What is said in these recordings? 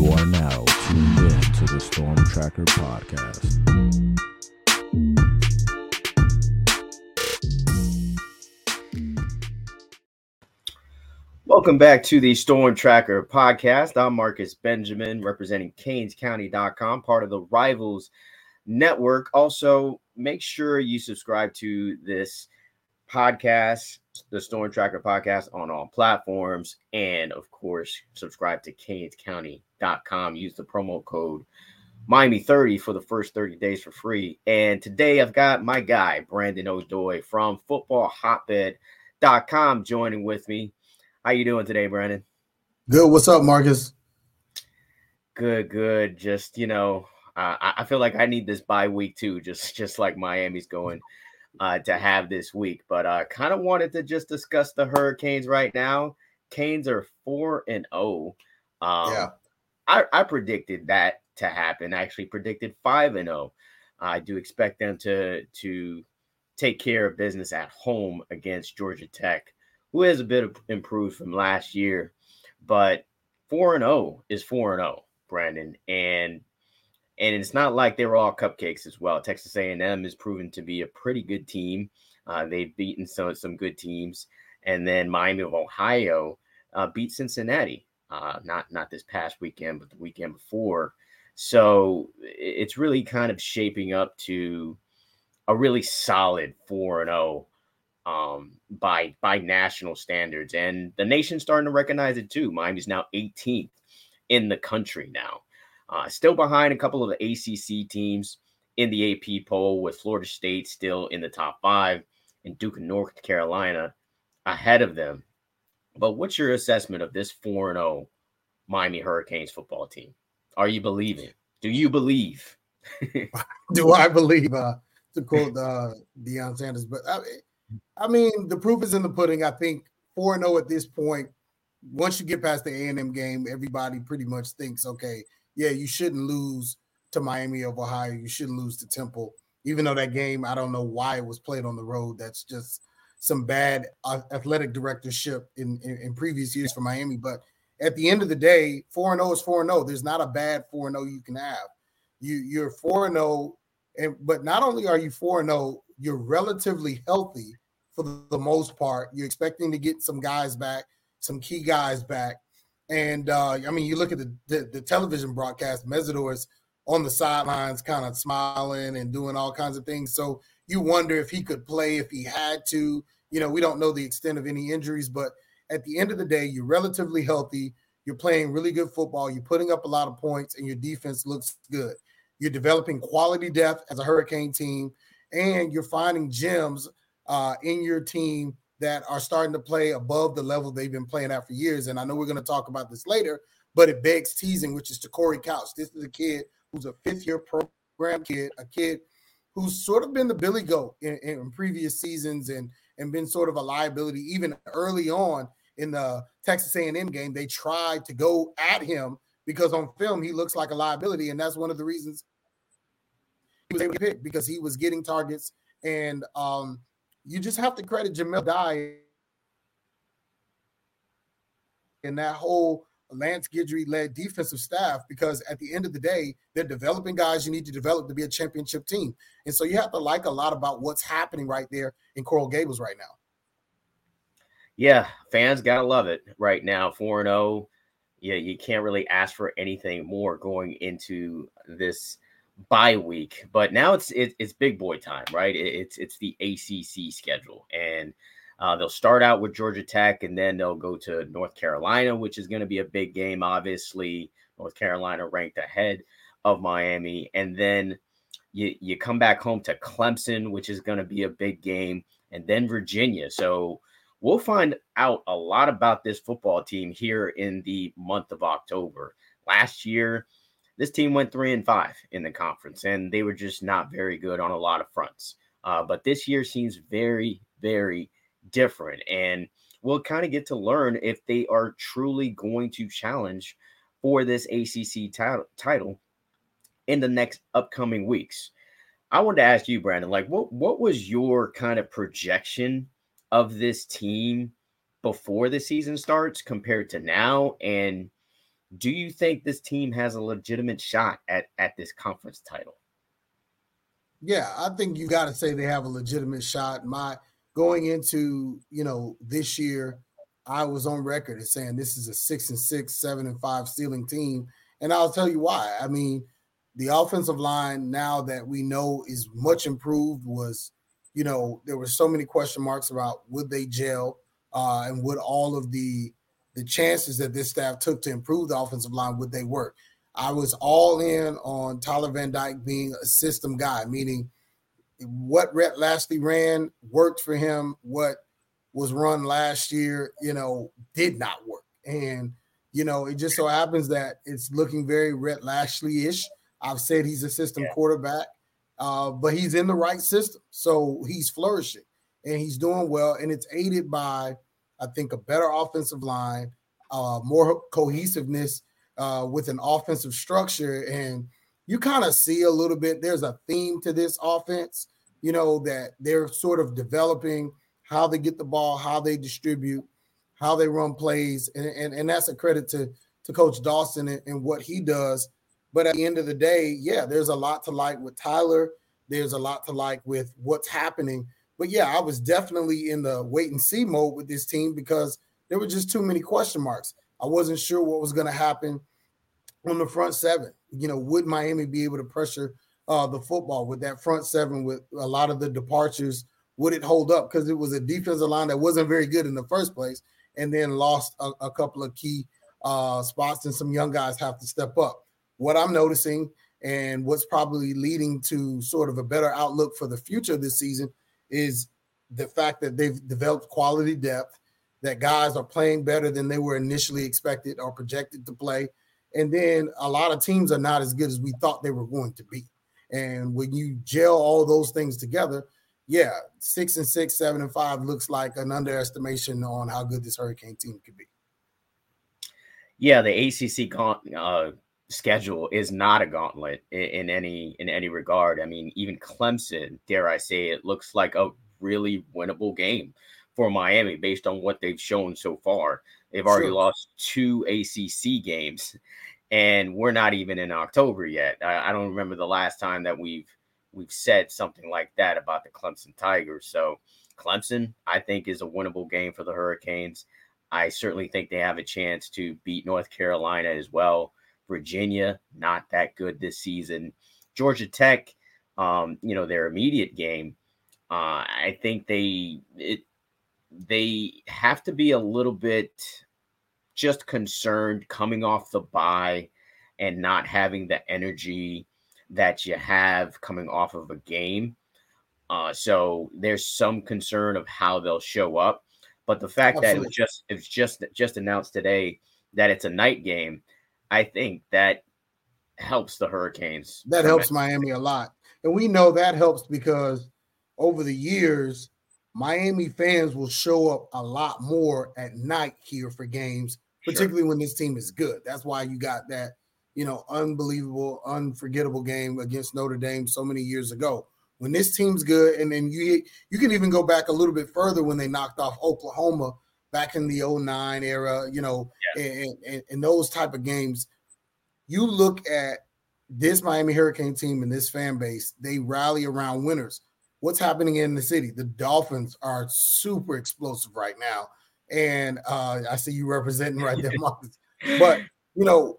You are now tuned in to the Storm Tracker podcast. Welcome back to the Storm Tracker podcast. I'm Marcus Benjamin, representing CanesCounty.com, part of the Rivals Network. Also, make sure you subscribe to this podcast, the Storm Tracker podcast, on all platforms. And of course, subscribe to CanesCounty.com. Use the promo code Miami30 for the first 30 days for free. And today I've got my guy, Brandon Odoi from footballhotbed.com joining with me. How you doing today, Brandon? Good. What's up, Marcus? Good, good. Just you know, uh, I feel like I need this bye week too, just just like Miami's going uh, to have this week. But I uh, kind of wanted to just discuss the Hurricanes right now. Canes are four and zero. Oh. Um, yeah, I, I predicted that to happen. I actually predicted five and zero. I do expect them to to take care of business at home against Georgia Tech who has a bit of improved from last year, but 4 and 0 is 4 and 0, Brandon. And and it's not like they were all cupcakes as well. Texas A&M is proven to be a pretty good team. Uh, they've beaten some some good teams, and then Miami of Ohio uh, beat Cincinnati. Uh, not not this past weekend, but the weekend before. So it's really kind of shaping up to a really solid four and zero oh um, by by national standards, and the nation's starting to recognize it too. Miami's now 18th in the country now, uh, still behind a couple of the ACC teams in the AP poll, with Florida State still in the top five, and Duke and North Carolina ahead of them. But what's your assessment of this 4 0 Miami Hurricanes football team? Are you believing? Do you believe? Do I believe? Uh, to quote uh, Deion Sanders, but I I mean, the proof is in the pudding. I think 4 0 at this point. Once you get past the A&M game, everybody pretty much thinks, okay, yeah, you shouldn't lose to Miami of Ohio. You shouldn't lose to Temple. Even though that game, I don't know why it was played on the road. That's just some bad athletic directorship in, in, in previous years for Miami. But at the end of the day, 4 0 is 4 0. There's not a bad 4 0 you can have. You, you're 4 0, and but not only are you 4 0, you're relatively healthy for the most part. You're expecting to get some guys back, some key guys back. And uh, I mean, you look at the, the, the television broadcast, Mesidor's on the sidelines, kind of smiling and doing all kinds of things. So you wonder if he could play if he had to. You know, we don't know the extent of any injuries, but at the end of the day, you're relatively healthy. You're playing really good football. You're putting up a lot of points, and your defense looks good. You're developing quality depth as a Hurricane team, and you're finding gems uh, in your team that are starting to play above the level they've been playing at for years. And I know we're going to talk about this later, but it begs teasing, which is Te'Cory Couch. This is a kid who's a fifth year program kid, a kid who's sort of been the Billy Goat in, in previous seasons and and been sort of a liability even early on in the Texas A&M game. They tried to go at him because on film he looks like a liability, and that's one of the reasons he was able to pick because he was getting targets and um, you just have to credit Jahmile Addae and that whole Lance Guidry led defensive staff because at the end of the day, they're developing guys you need to develop to be a championship team. And so you have to like a lot about what's happening right there in Coral Gables right now. Yeah, fans gotta love it right now. 4 0. Yeah, you can't really ask for anything more going into this bye week, but now it's it, it's big boy time, right? It, it's it's the ACC schedule, and uh, they'll start out with Georgia Tech, and then they'll go to North Carolina, which is going to be a big game. Obviously, North Carolina ranked ahead of Miami, and then you you come back home to Clemson, which is going to be a big game, and then Virginia. So we'll find out a lot about this football team here in the month of October. Last year this team went three and five in the conference, and they were just not very good on a lot of fronts. Uh, but this year seems very, very different, and we'll kind of get to learn if they are truly going to challenge for this ACC t- title in the next upcoming weeks. I wanted to ask you, Brandon, like what what was your kind of projection of this team before the season starts compared to now, and Do you think this team has a legitimate shot at at this conference title? Yeah, I think you got to say they have a legitimate shot. My going into you know this year, I was on record as saying this is a six and six, seven and five ceiling team, and I'll tell you why. I mean, the offensive line now that we know is much improved was, you know, there were so many question marks about would they gel uh, and would all of the the chances that this staff took to improve the offensive line would they work. I was all in on Tyler Van Dyke being a system guy, meaning what Rhett Lashlee ran worked for him. What was run last year, you know, did not work. And, you know, it just so happens that it's looking very Rhett Lashlee ish. I've said he's a system yeah. quarterback, uh, but he's in the right system. So he's flourishing and he's doing well. And it's aided by, I think, a better offensive line, uh, more cohesiveness uh, with an offensive structure. And you kind of see a little bit, there's a theme to this offense, you know, that they're sort of developing how they get the ball, how they distribute, how they run plays. And, and, and that's a credit to, to Coach Dawson and, and what he does. But at the end of the day, yeah, there's a lot to like with Tyler. There's a lot to like with what's happening. But yeah, I was definitely in the wait and see mode with this team because there were just too many question marks. I wasn't sure what was going to happen on the front seven. You know, would Miami be able to pressure uh, the football with that front seven with a lot of the departures? Would it hold up? Because it was a defensive line that wasn't very good in the first place and then lost a, a couple of key uh, spots, and some young guys have to step up. What I'm noticing and what's probably leading to sort of a better outlook for the future this season is the fact that they've developed quality depth, that guys are playing better than they were initially expected or projected to play. And then a lot of teams are not as good as we thought they were going to be. And when you gel all those things together, yeah, six and six, seven and five looks like an underestimation on how good this Hurricane team could be. Yeah, the ACC uh, schedule is not a gauntlet in, in, any in any regard. I mean, even Clemson, dare I say, it looks like a really winnable game for Miami based on what they've shown so far. They've already sure. lost two ACC games, and we're not even in October yet. I, I, don't remember the last time that we've we've said something like that about the Clemson Tigers. So Clemson, I think, is a winnable game for the Hurricanes. I certainly think they have a chance to beat North Carolina as well. Virginia, not that good this season. Georgia Tech, um, you know, their immediate game. Uh, I think they it they have to be a little bit just concerned coming off the bye and not having the energy that you have coming off of a game. Uh, so there's some concern of how they'll show up. But the fact Absolutely. that it was just it was just just announced today that it's a night game, I think that helps the Hurricanes. That helps Miami a lot. And we know that helps because over the years, Miami fans will show up a lot more at night here for games, particularly sure. when this team is good. That's why you got that, you know, unbelievable, unforgettable game against Notre Dame so many years ago. When this team's good, and then you you can even go back a little bit further when they knocked off Oklahoma back in the 09 era, you know, yeah. and, and, and those type of games. You look at this Miami Hurricane team and this fan base, they rally around winners what's happening in the city. The Dolphins are super explosive right now. And uh, I see you representing right there, Marcus. But, you know,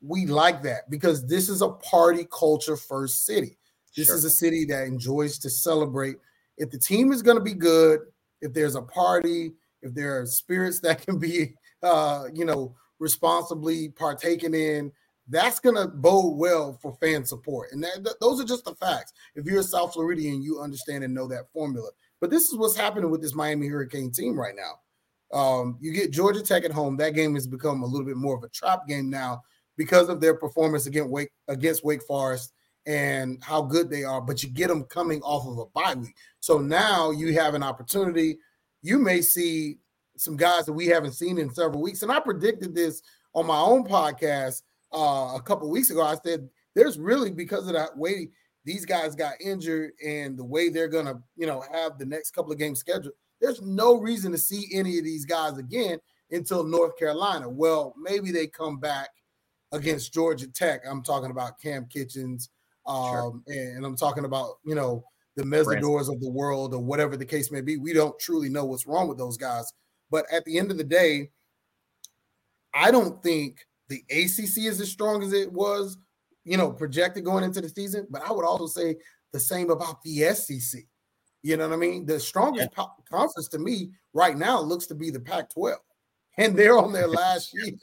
we like that because this is a party culture first city. This sure. is a city that enjoys to celebrate. If the team is going to be good, if there's a party, if there are spirits that can be, uh, you know, responsibly partaken in, that's going to bode well for fan support. And that, th- those are just the facts. If you're a South Floridian, you understand and know that formula. But this is what's happening with this Miami Hurricane team right now. Um, you get Georgia Tech at home. That game has become a little bit more of a trap game now because of their performance against Wake against Wake Forest and how good they are. But you get them coming off of a bye week, so now you have an opportunity. You may see some guys that we haven't seen in several weeks, and I predicted this on my own podcast uh, a couple weeks ago. I said there's really because of that way these guys got injured and the way they're gonna, you know, have the next couple of games scheduled. There's no reason to see any of these guys again until North Carolina. Well, maybe they come back against Georgia Tech. I'm talking about Cam Kinchens, um, sure. and, and, I'm talking about you know the Mesidors of the world or whatever the case may be. We don't truly know what's wrong with those guys, but at the end of the day, I don't think the ACC is as strong as it was, you know, projected going into the season. But I would also say the same about the SEC. You know what I mean? The strongest yeah. conference to me right now looks to be the Pac 12, and they're on their last year.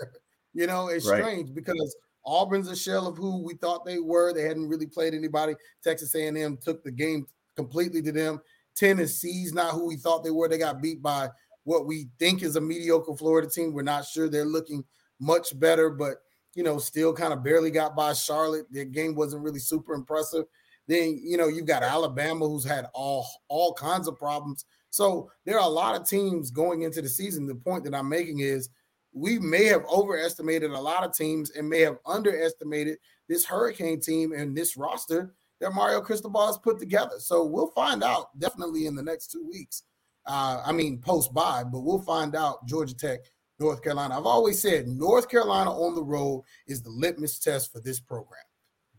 You know, it's right. strange because Auburn's a shell of who we thought they were. They hadn't really played anybody. Texas A&M took the game completely to them. Tennessee's not who we thought they were. They got beat by what we think is a mediocre Florida team. We're not sure they're looking much better, but you know, still kind of barely got by Charlotte. Their game wasn't really super impressive. Then you know you've got Alabama, who's had all all kinds of problems. So there are a lot of teams going into the season. The point that I'm making is we may have overestimated a lot of teams and may have underestimated this Hurricane team and this roster that Mario Cristobal has put together. So we'll find out definitely in the next two weeks. Uh, I mean, post by, but we'll find out Georgia Tech, North Carolina. I've always said North Carolina on the road is the litmus test for this program.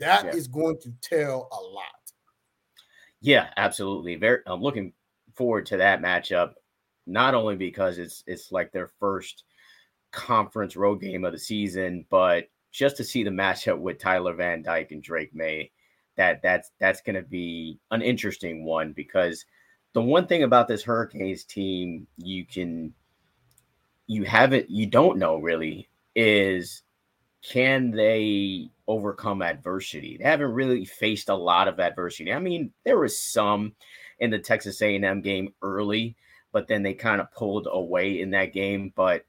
That yeah. is going to tell a lot. Yeah, absolutely. Very. I'm looking forward to that matchup, not only because it's it's like their first conference road game of the season, but just to see the matchup with Tyler Van Dyke and Drake Maye, that that's that's going to be an interesting one because the one thing about this Hurricanes team you can you haven't you don't know really is can they overcome adversity? They haven't really faced a lot of adversity. I mean, there was some in the Texas A&M game early, but then they kind of pulled away in that game. But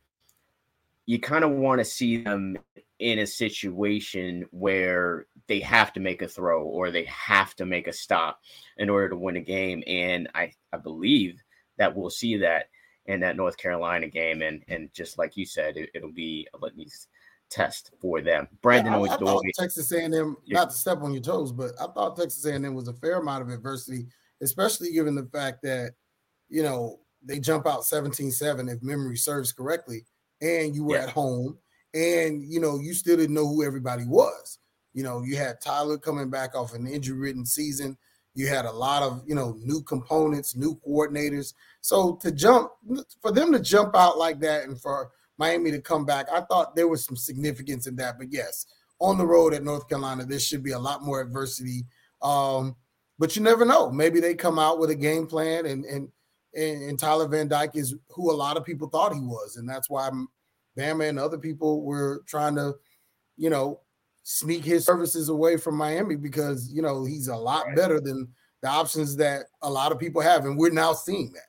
you kind of want to see them in a situation where they have to make a throw or they have to make a stop in order to win a game. And I, I believe that we'll see that in that North Carolina game. And and just like you said, it, will be a litmus test for them. Brandon yeah, I, I Texas A&M, yeah. not to step on your toes, but I thought Texas A&M was a fair amount of adversity, especially given the fact that, you know, they jump out 17-7 if memory serves correctly, and you were yeah. at home, and you know, you still didn't know who everybody was. You know, you had Tyler coming back off an injury-ridden season. You had a lot of, you know, new components, new coordinators. So to jump for them to jump out like that and for Miami to come back. I thought there was some significance in that, but yes, on the road at North Carolina, there should be a lot more adversity. Um, but you never know. Maybe they come out with a game plan, and and and, Tyler Van Dyke is who a lot of people thought he was, and that's why Bama and other people were trying to, you know, sneak his services away from Miami because you know he's a lot better than the options that a lot of people have, and we're now seeing that.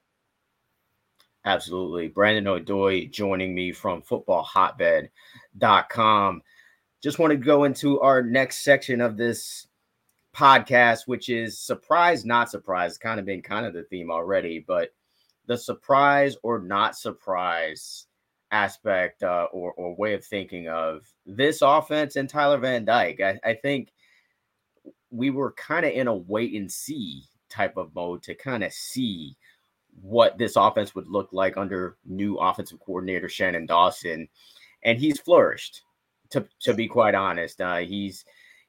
Absolutely. Brandon Odoi joining me from footballhotbed.com. Just want to go into our next section of this podcast, which is surprise, not surprise. kind of been kind of the theme already, but the surprise or not surprise aspect uh, or, or way of thinking of this offense and Tyler Van Dyke. I, I think we were kind of in a wait and see type of mode to kind of see what this offense would look like under new offensive coordinator Shannon Dawson, and he's flourished. To to be quite honest, uh, he's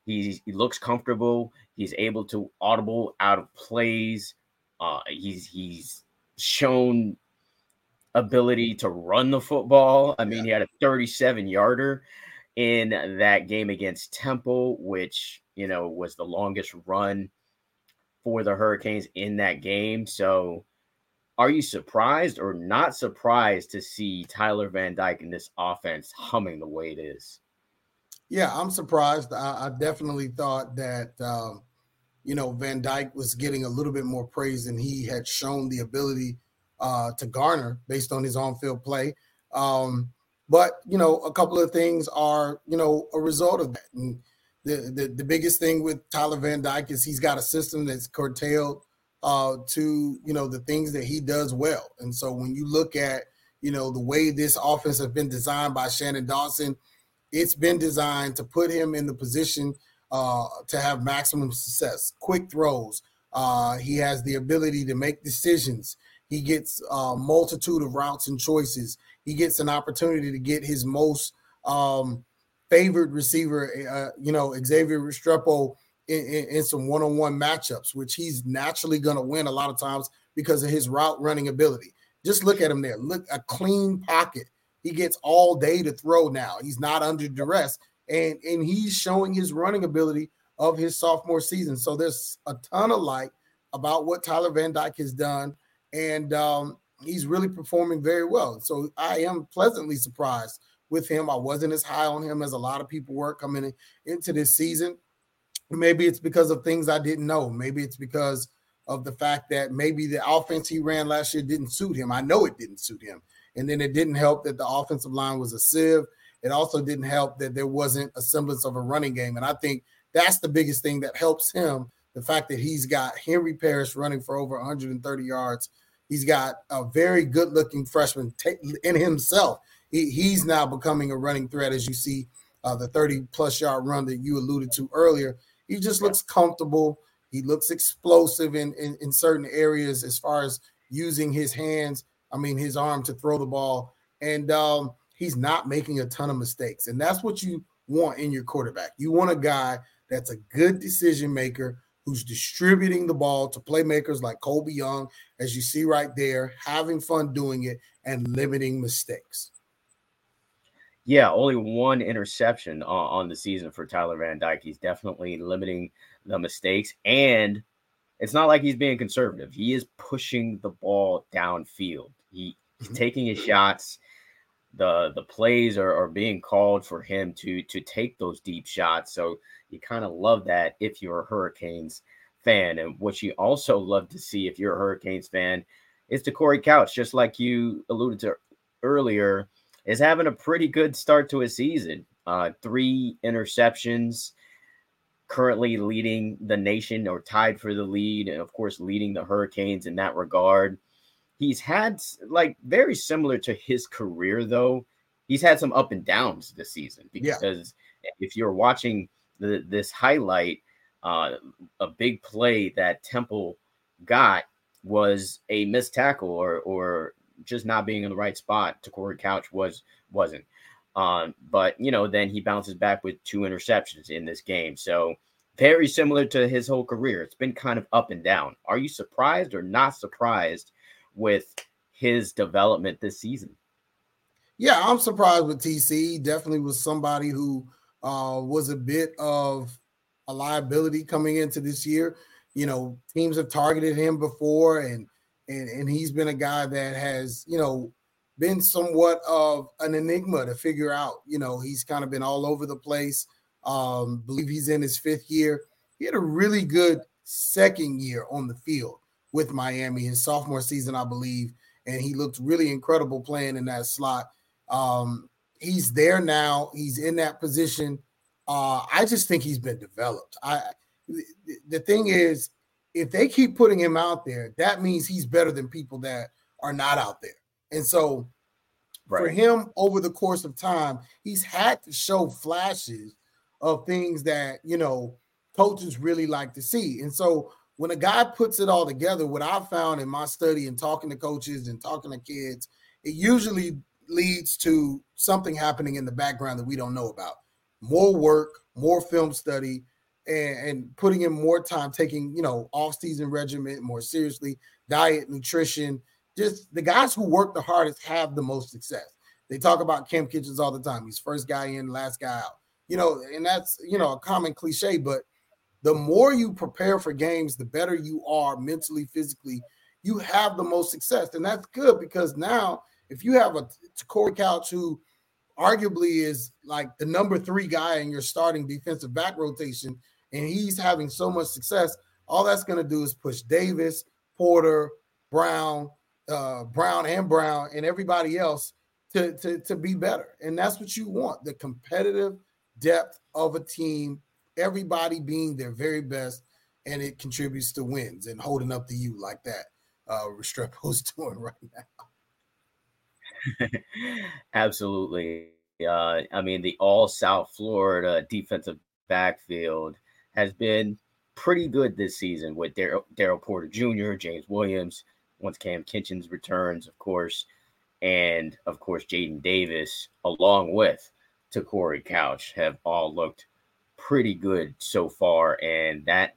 he's he looks comfortable. He's able to audible out of plays. Uh, he's he's shown ability to run the football. I mean, yeah. he had a 37 yarder in that game against Temple, which you know was the longest run for the Hurricanes in that game. So are you surprised or not surprised to see Tyler Van Dyke in this offense humming the way it is? Yeah, I'm surprised. I, I definitely thought that um, you know Van Dyke was getting a little bit more praise than he had shown the ability uh, to garner based on his on-field play. Um, but you know, a couple of things are you know a result of that. And the, the the biggest thing with Tyler Van Dyke is he's got a system that's curtailed uh, to you know the things that he does well. And so when you look at you know the way this offense has been designed by Shannon Dawson, it's been designed to put him in the position uh, to have maximum success. Quick throws. Uh, he has the ability to make decisions. He gets a multitude of routes and choices. He gets an opportunity to get his most um, favored receiver, uh, you know, Xavier Restrepo in, in, in some one-on-one matchups, which he's naturally going to win a lot of times because of his route running ability. Just look at him there. Look, a clean pocket. He gets all day to throw now. He's not under duress, and and he's showing his running ability of his sophomore season. So there's a ton of light about what Tyler Van Dyke has done, and um, he's really performing very well. So I am pleasantly surprised with him. I wasn't as high on him as a lot of people were coming in, into this season. Maybe it's because of things I didn't know. Maybe it's because of the fact that maybe the offense he ran last year didn't suit him. I know it didn't suit him. And then it didn't help that the offensive line was a sieve. It also didn't help that there wasn't a semblance of a running game. And I think that's the biggest thing that helps him. The fact that he's got Henry Parrish running for over 130 yards. He's got a very good looking freshman in himself. He, he's now becoming a running threat, as you see uh, the 30 plus yard run that you alluded to earlier. He just looks comfortable. He looks explosive in, in, in certain areas as far as using his hands, I mean, his arm to throw the ball. And um, he's not making a ton of mistakes. And that's what you want in your quarterback. You want a guy that's a good decision maker who's distributing the ball to playmakers like Colbie Young, as you see right there, having fun doing it and limiting mistakes. Yeah, only one interception on, on the season for Tyler Van Dyke. He's definitely limiting the mistakes. And it's not like he's being conservative. He is pushing the ball downfield. He, he's mm-hmm. taking his shots. The the plays are, are being called for him to to take those deep shots. So you kind of love that if you're a Hurricanes fan. And what you also love to see if you're a Hurricanes fan is Te'Cory Couch, just like you alluded to earlier, is having a pretty good start to his season. Uh, three interceptions, currently leading the nation or tied for the lead, and of course, leading the Hurricanes in that regard. He's had like very similar to his career, though. He's had some up and downs this season because yeah. if you're watching the, this highlight, uh, a big play that Temple got was a missed tackle or or just not being in the right spot Te'Cory Couch was wasn't. Um, but you know, then he bounces back with two interceptions in this game. So very similar to his whole career. It's been kind of up and down. Are you surprised or not surprised with his development this season? Yeah, I'm surprised with TC. Definitely was somebody who uh, was a bit of a liability coming into this year. You know, teams have targeted him before, and and and he's been a guy that has you know been somewhat of an enigma to figure out. You know, he's kind of been all over the place. Um, believe he's in his fifth year. He had a really good second year on the field with Miami, his sophomore season, I believe, and he looked really incredible playing in that slot. Um, he's there now. He's in that position. Uh, I just think he's been developed. I the thing is, if they keep putting him out there, that means he's better than people that are not out there. And so right. for him over the course of time, he's had to show flashes of things that, you know, coaches really like to see. And so when a guy puts it all together, what I found in my study and talking to coaches and talking to kids, it usually leads to something happening in the background that we don't know about. More work, more film study, and, and putting in more time, taking you know off-season regimen more seriously, diet, nutrition. Just the guys who work the hardest have the most success. They talk about Cam Kinchens all the time. He's first guy in, last guy out. You know, and that's you know a common cliche, but the more you prepare for games, the better you are mentally, physically. You have the most success, and that's good because now if you have a Corey Couch who arguably is like the number three guy in your starting defensive back rotation, and he's having so much success, all that's going to do is push Davis, Porter, Brown, uh, Brown and Brown, and everybody else to, to, to be better. And that's what you want the competitive depth of a team, everybody being their very best, and it contributes to wins and holding up to you like that. Uh, Restrepo's doing right now. Absolutely. Uh, I mean, the all South Florida defensive backfield has been pretty good this season with Daryl Porter Jr., James Williams, once Cam Kinchens returns, of course, and of course, Jaden Davis, along with Te'Cory Couch have all looked pretty good so far. And that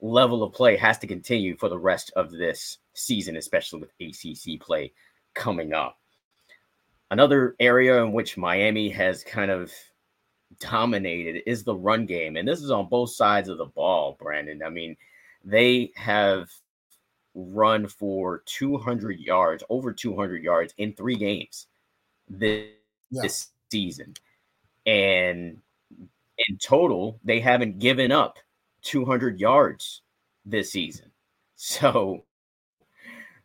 level of play has to continue for the rest of this season, especially with ACC play coming up. Another area in which Miami has kind of dominated is the run game. And this is on both sides of the ball, Brandon. I mean, they have run for 200 yards, over 200 yards in three games this, yeah. this season. And in total, they haven't given up 200 yards this season. So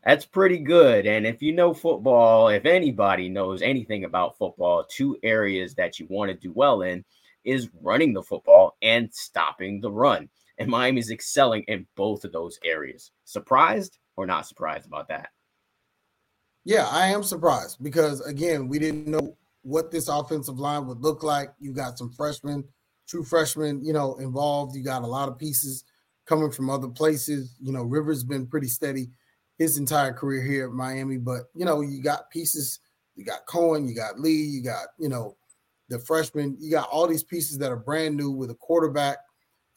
that's pretty good. And if you know football, if anybody knows anything about football, two areas that you want to do well in is running the football and stopping the run. And Miami's excelling in both of those areas. Surprised or not surprised about that? Yeah, I am surprised because again, we didn't know what this offensive line would look like. You got some freshmen, true freshmen, you know, involved. You got a lot of pieces coming from other places. You know, Rivers been pretty steady his entire career here at Miami, but you know, you got pieces. You got Cohen, you got Lee, you got you know the freshman. You got all these pieces that are brand new with a quarterback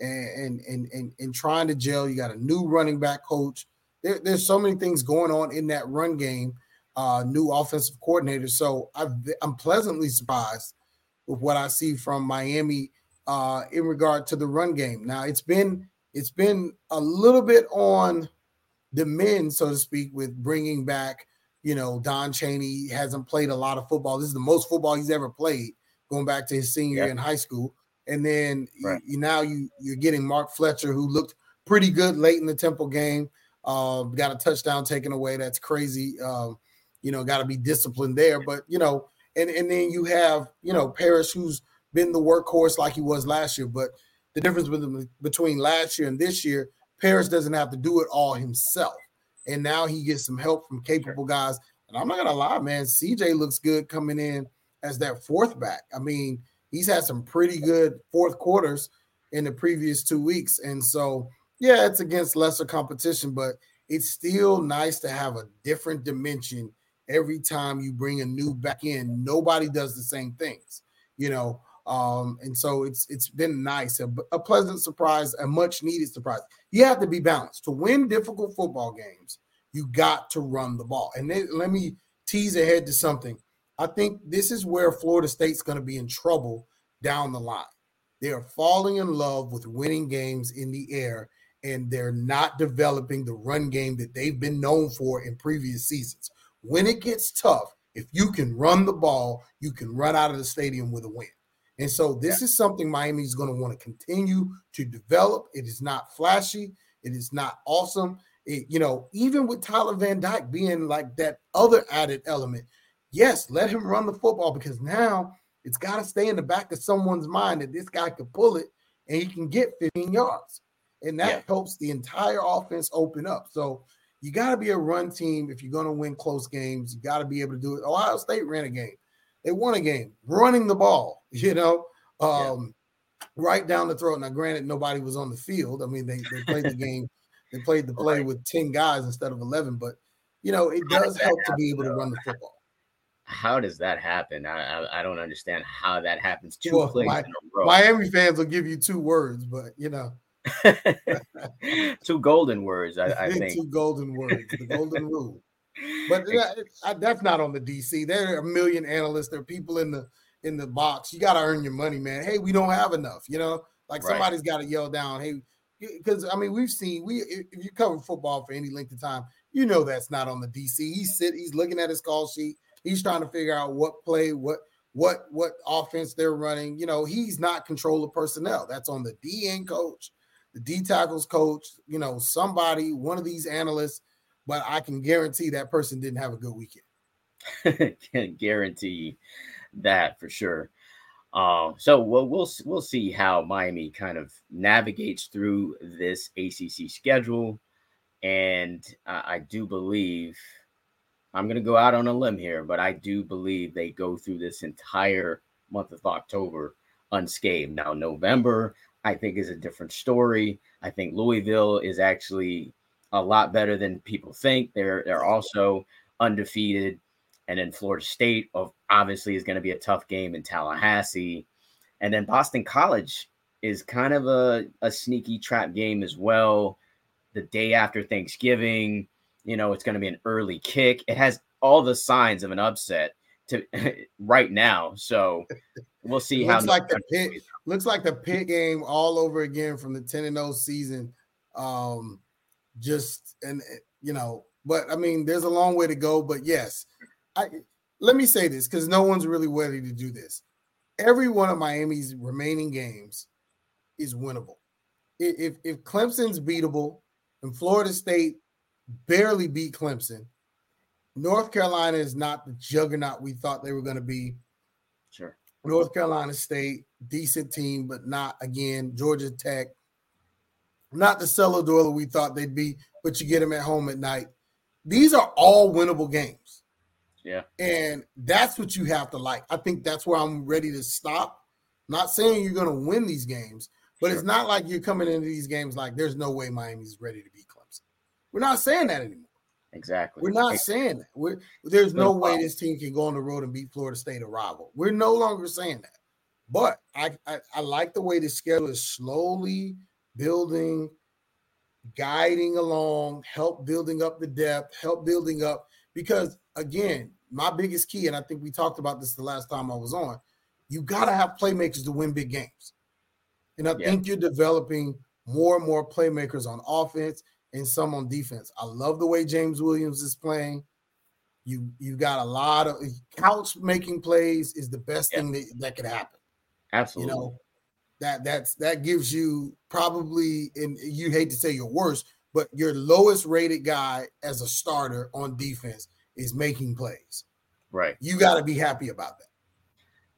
and and and and, trying to gel. You got a new running back coach. There, there's so many things going on in that run game. Uh, new offensive coordinator. So i i am pleasantly surprised with what I see from Miami uh, in regard to the run game. Now it's been it's been a little bit on the men, so to speak, with bringing back. You know, Don Chaney hasn't played a lot of football. This is the most football he's ever played, going back to his senior year in high school. And then right. you, now you you're getting Mark Fletcher, who looked pretty good late in the Temple game. Uh, got a touchdown taken away. That's crazy. Um, you know, got to be disciplined there. But you know, and and then you have you know Parrish, who's been the workhorse like he was last year. But the difference between last year and this year, Parrish doesn't have to do it all himself, and now he gets some help from capable guys. And I'm not gonna lie, man, CJ looks good coming in as that fourth back. I mean, he's had some pretty good fourth quarters in the previous two weeks. And so, yeah, it's against lesser competition, but it's still nice to have a different dimension every time you bring a new back in. Nobody does the same things, you know. Um, and so it's it's been nice, a, a pleasant surprise, a much needed surprise. You have to be balanced to win difficult football games. You got to run the ball. And then let me tease ahead to something. I think this is where Florida State's going to be in trouble down the line. They are falling in love with winning games in the air, and they're not developing the run game that they've been known for in previous seasons. When it gets tough, if you can run the ball, you can run out of the stadium with a win. And so this yeah. is something Miami is going to want to continue to develop. It is not flashy. It is not awesome. It, you know, even with Tyler Van Dyke being like that other added element, yes, let him run the football because now it's got to stay in the back of someone's mind that this guy could pull it and he can get 15 yards. And that yeah. helps the entire offense open up. So you got to be a run team if you're going to win close games. You got to be able to do it. Ohio State ran a game. They won a game running the ball, you know, um, yeah. right down the throat. Now, granted, nobody was on the field. I mean, they, they played the game, they played the play right. with 10 guys instead of 11, but, you know, it does help to be able to run the football how does that happen? I, I, I don't understand how that happens. Two well, plays my, in a row. Miami fans will give you two words, but you know, two golden words. I, I think two golden words. The golden rule. But that, that's not on the DC. There are a million analysts. There are people in the in the box. You got to earn your money, man. Hey, we don't have enough. You know, like right. somebody's got to yell down. Hey, because I mean, we've seen we if you cover football for any length of time, you know that's not on the DC. He's sit. He's looking at his call sheet He's trying to figure out what play, what what what offense they're running. You know, he's not control of personnel. That's on the DN coach, the D tackles coach. You know, somebody, one of these analysts. But I can guarantee that person didn't have a good weekend. can guarantee that for sure. Uh, so we'll, we'll we'll see how Miami kind of navigates through this ACC schedule, and uh, I do believe I'm going to go out on a limb here, but I do believe they go through this entire month of October unscathed. Now, November, I think, is a different story. I think Louisville is actually a lot better than people think. They're they're also undefeated. and then Florida State of obviously is going to be a tough game in Tallahassee, and then Boston College is kind of a, a sneaky trap game as well. The day after Thanksgiving, you know, it's going to be an early kick. It has all the signs of an upset to right now. So we'll see looks how like the Pitt looks like the Pitt game all over again from the 10 and 0 season. Um, just and eh, you know, but I mean, there's a long way to go. But yes, I let me say this because no one's really ready to do this. Every one of Miami's remaining games is winnable. If if Clemson's beatable and Florida State barely beat Clemson, North Carolina is not the juggernaut we thought they were going to be. Sure. North Carolina State, decent team, but not again. Georgia Tech, not the cellar dweller we thought they'd be, but you get them at home at night. These are all winnable games. Yeah. And that's what you have to like. I think that's where I'm ready to stop. Not saying you're going to win these games, but sure. it's not like you're coming into these games like there's no way Miami's ready to beat Clemson. We're not saying that anymore. Exactly. We're not saying that. We're, there's no way this team can go on the road and beat Florida State a rival. We're no longer saying that. But I, I, I like the way the schedule is slowly building, guiding along, help building up the depth, help building up. Because again, my biggest key, and I think we talked about this the last time I was on, you got to have playmakers to win big games. And I yeah. think you're developing more and more playmakers on offense and some on defense. I love the way James Williams is playing. You you got a lot of couch making plays is the best yeah. thing that, that could happen. Absolutely. You know, that that's that gives you probably and you hate to say your worst, but your lowest rated guy as a starter on defense is making plays. Right. You got to be happy about that.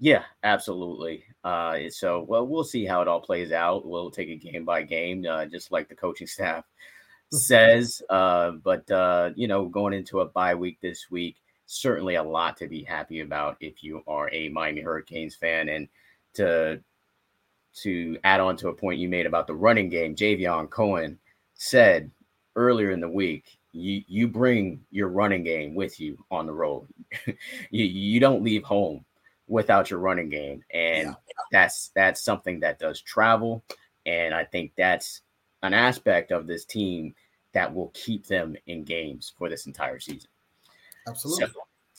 Yeah, absolutely. Uh, so, well, we'll see how it all plays out. We'll take it game by game, uh, just like the coaching staff says. Uh, but uh, you know, going into a bye week this week, certainly a lot to be happy about if you are a Miami Hurricanes fan. And to to add on to a point you made about the running game, Javion Cohen said earlier in the week, you you bring your running game with you on the road. you you don't leave home without your running game, and yeah. that's that's something that does travel. And I think that's an aspect of this team that will keep them in games for this entire season. Absolutely. So,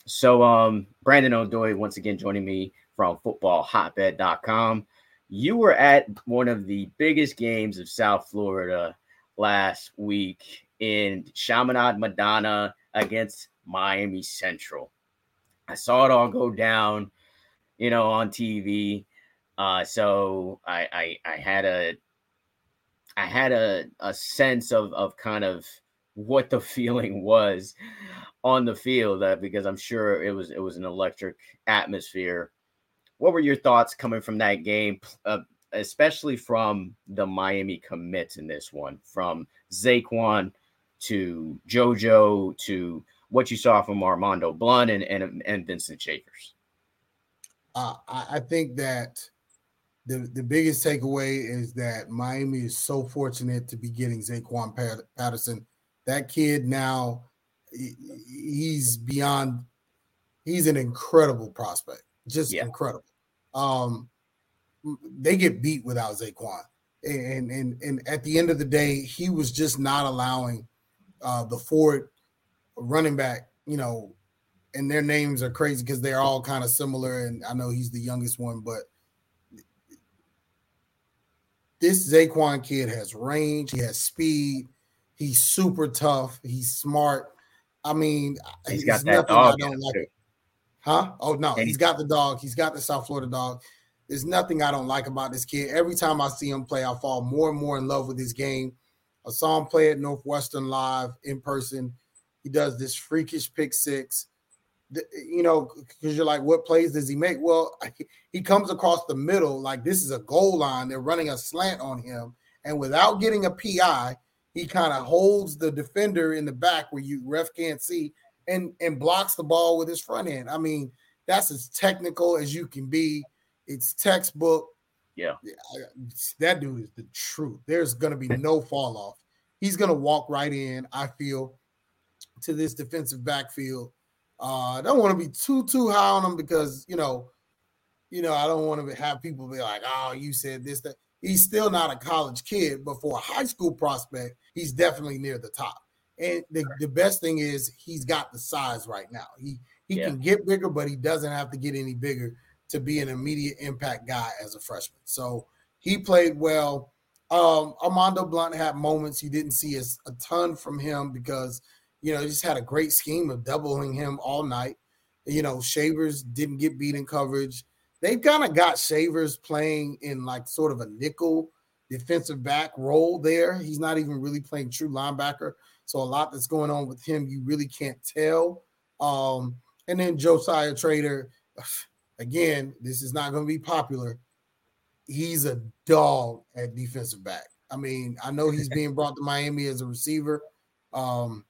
so um, Brandon Odoi, once again, joining me from footballhotbed.com. You were at one of the biggest games of South Florida last week in Chaminade Madonna against Miami Central. I saw it all go down, you know, on TV. Uh, so I, I I had a I had a, a sense of of kind of what the feeling was on the field uh, because I'm sure it was it was an electric atmosphere. What were your thoughts coming from that game, uh, especially from the Miami commits in this one, from Zaquan to JoJo to what you saw from Armondo Blount and and, and Vincent Shavers? Uh, I think that the, the biggest takeaway is that Miami is so fortunate to be getting Zaquan Patterson. That kid now, he's beyond, he's an incredible prospect, just yeah. incredible. Um, they get beat without Zaquan. And, and and at the end of the day, he was just not allowing uh, the Ford running back, you know, and their names are crazy because they're all kind of similar. And I know he's the youngest one, but this Zaquan kid has range, he has speed, he's super tough, he's smart. I mean, he's got that dog. I don't like. Huh? Oh no, he's got the dog. He's got the South Florida dog. There's nothing I don't like about this kid. Every time I see him play, I fall more and more in love with his game. I saw him play at Northwestern live in person. He does this freakish pick six you know, because you're like, what plays does he make? Well, he comes across the middle like this is a goal line. They're running a slant on him, and without getting a PI, he kind of holds the defender in the back where you ref can't see, and and blocks the ball with his front end. I mean, that's as technical as you can be. It's textbook. Yeah, that dude is the truth. There's gonna be no fall off. He's gonna walk right in. I feel to this defensive backfield Uh, I don't want to be too too high on him because you know, you know, I don't want to have people be like, "Oh, you said this." That he's still not a college kid, but for a high school prospect, he's definitely near the top. And the, the best thing is he's got the size right now. He he yeah. can get bigger, but he doesn't have to get any bigger to be an immediate impact guy as a freshman. So he played well. Um, Armondo Blount had moments you didn't see a, a ton from him because you know he just had a great scheme of doubling him all night. You know, Shavers didn't get beat in coverage. They've kind of got Shavers playing in like sort of a nickel defensive back role there. He's not even really playing true linebacker. So a lot that's going on with him, you really can't tell. Um, and then Josiah Trader, again, this is not going to be popular he's a dog at defensive back. I mean, I know he's being brought to Miami as a receiver. Um,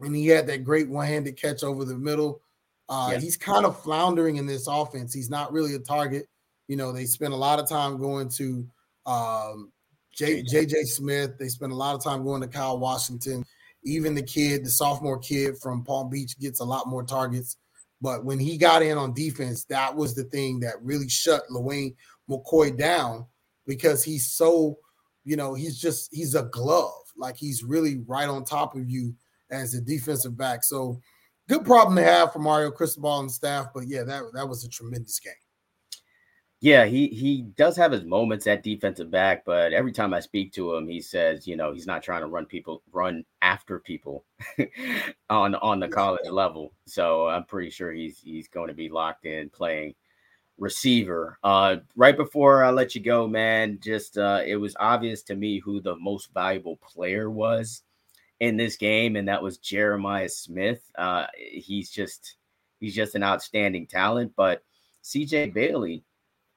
and he had that great one-handed catch over the middle. Uh, yeah. he's kind of floundering in this offense. He's not really a target. You know, they spend a lot of time going to um, J, JJ Smith. They spend a lot of time going to Kyle Washington. Even the kid, the sophomore kid from Palm Beach, gets a lot more targets. But when he got in on defense, that was the thing that really shut Lewayne McCoy down because he's so, you know, he's just he's a glove. Like he's really right on top of you as a defensive back. So good problem to have for Mario Cristobal and staff. But yeah, that that was a tremendous game. Yeah, he he does have his moments at defensive back, but every time I speak to him, he says, you know, he's not trying to run people run after people on on the college level. So I'm pretty sure he's he's going to be locked in playing receiver. Uh, right before I let you go, man, just uh, it was obvious to me who the most valuable player was in this game, and that was Jeremiah Smith. Uh, he's just he's just an outstanding talent, but CJ Bailey,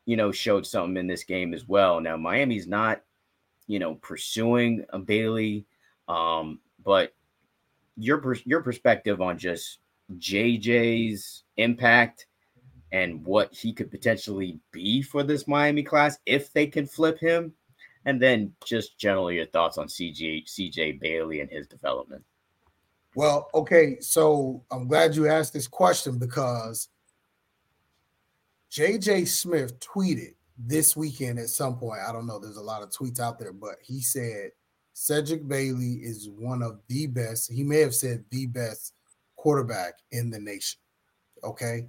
you know, showed something in this game as well. Now Miami's not, you know, pursuing a Bailey, um, but your your perspective on just JJ's impact and what he could potentially be for this Miami class if they can flip him. And then just generally your thoughts on CJ CJ Bailey and his development. Well, okay, so I'm glad you asked this question because JJ Smith tweeted this weekend at some point. I don't know, there's a lot of tweets out there, but he said Cedric Bailey is one of the best. He may have said the best quarterback in the nation. Okay.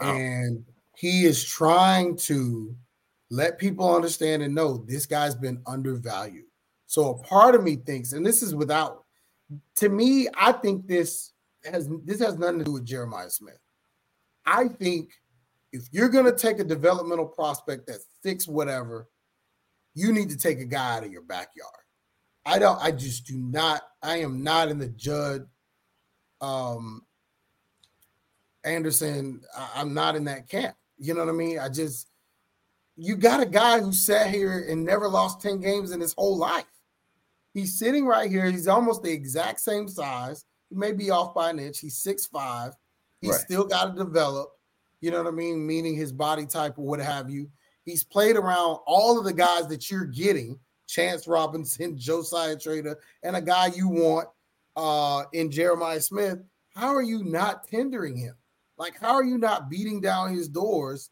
And he is trying to let people understand and know this guy's been undervalued. So a part of me thinks, and this is without to me, I think this has this has nothing to do with Jeremiah Smith. I think if you're gonna take a developmental prospect that's six whatever, you need to take a guy out of your backyard. I don't, I just do not, I am not in the Judd um Anderson, I'm not in that camp. You know what I mean? I just, you got a guy who sat here and never lost 10 games in his whole life. He's sitting right here. He's almost the exact same size. He may be off by an inch. He's six five. He's right. still got to develop. You know what I mean? Meaning his body type or what have you. He's played around all of the guys that you're getting Chance Robinson, Josiah Trader, and a guy you want uh, in Jeremiah Smith. How are you not tendering him? Like, how are you not beating down his doors?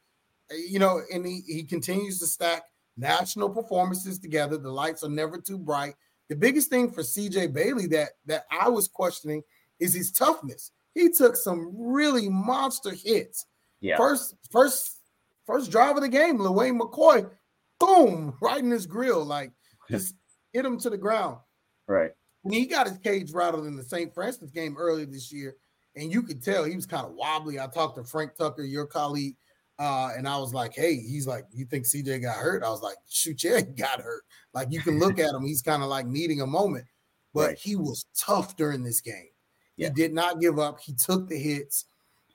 Eh, you know, and he, he continues to stack national performances together. The lights are never too bright. The biggest thing for CJ Bailey that that I was questioning is his toughness. He took some really monster hits. Yeah. First, first, first drive of the game, Lewayne McCoy, boom, right in his grill, like just hit him to the ground. Right. And he got his cage rattled in the St. Francis game earlier this year and you could tell he was kind of wobbly. I talked to Frank Tucker, your colleague, uh, and I was like, "Hey," he's like, "You think CJ got hurt?" I was like, "Shoot, yeah, he got hurt." Like you can look at him; he's kind of like needing a moment, but right. he was tough during this game. Yeah. He did not give up. He took the hits,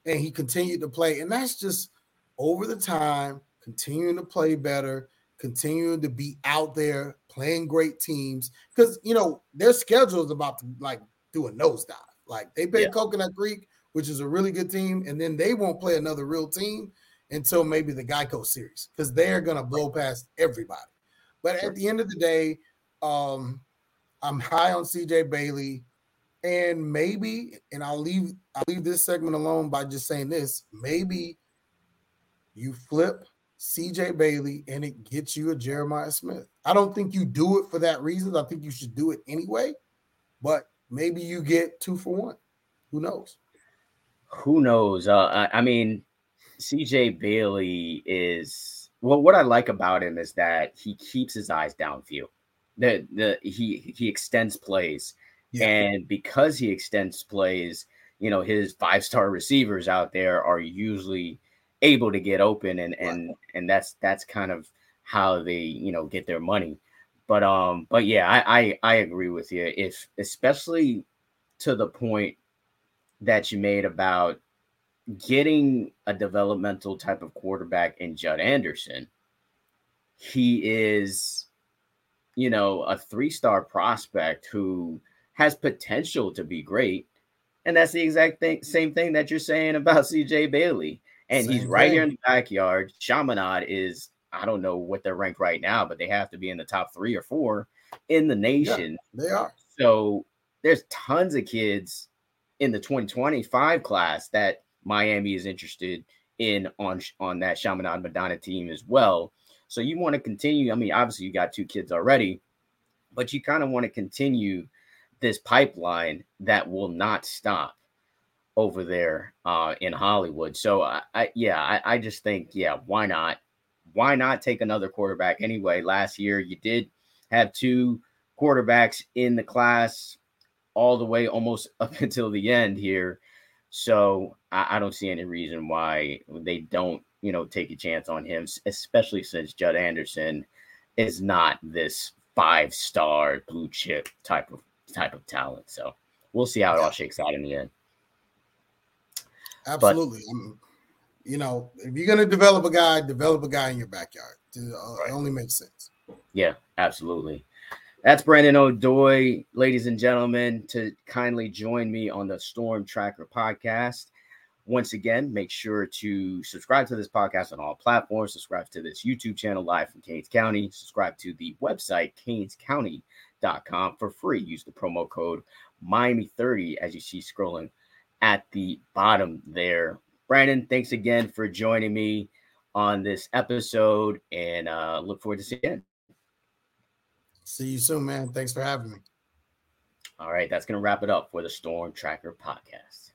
and he continued to play. And that's just over the time, continuing to play better, continuing to be out there, playing great teams. Because you know their schedule is about to like do a nosedive. Like they play yeah. Coconut Creek, which is a really good team, and then they won't play another real team until maybe the Geico series because they're gonna blow past everybody. But at the end of the day, um, I'm high on CJ Bailey, And maybe, and I'll leave I'll leave this segment alone by just saying this. Maybe you flip CJ Bailey and it gets you a Jeremiah Smith. I don't think you do it for that reason. I think you should do it anyway, but maybe you get two for one. Who knows? Who knows? Uh, I mean, CJ Bailey is well. What I like about him is that he keeps his eyes downfield. The the he he extends plays, yeah. and because he extends plays, you know his five star receivers out there are usually able to get open, and and right. and that's that's kind of how they you know get their money. But um, but yeah, I I, I agree with you. If especially to the point that you made about getting a developmental type of quarterback in Judd Anderson, he is, you know, a three star prospect who has potential to be great. And that's the exact thing, same thing that you're saying about CJ Bailey. And same he's right thing. here in the backyard. Chaminade is, I don't know what they're ranked right now, but they have to be in the top three or four in the nation. Yeah, they are. So there's tons of kids in the 2025 class that Miami is interested in on on that Chaminade Madonna team as well. So you want to continue. I mean, obviously you got two kids already, but you kind of want to continue this pipeline that will not stop over there uh, in Hollywood. So I, I yeah, I, I just think yeah, why not? Why not take another quarterback anyway? Last year you did have two quarterbacks in the class all the way almost up until the end here. So I, I, don't see any reason why they don't, you know, take a chance on him, especially since Judd Anderson is not this five star blue chip type of type of talent. So we'll see how it all shakes out in the end. Absolutely. But, I mean, you know, if you're gonna develop a guy, develop a guy in your backyard. Uh, right. It only makes sense. Yeah, absolutely. That's Brandon Odoi, ladies and gentlemen, to kindly join me on the Storm Tracker podcast. Once again, make sure to subscribe to this podcast on all platforms, subscribe to this YouTube channel live from Canes County, subscribe to the website canescounty.com for free. Use the promo code Miami30 as you see scrolling at the bottom there. Brandon, thanks again for joining me on this episode and uh, look forward to seeing you again. See you soon, man. Thanks for having me. All right, that's going to wrap it up for the Storm Tracker podcast.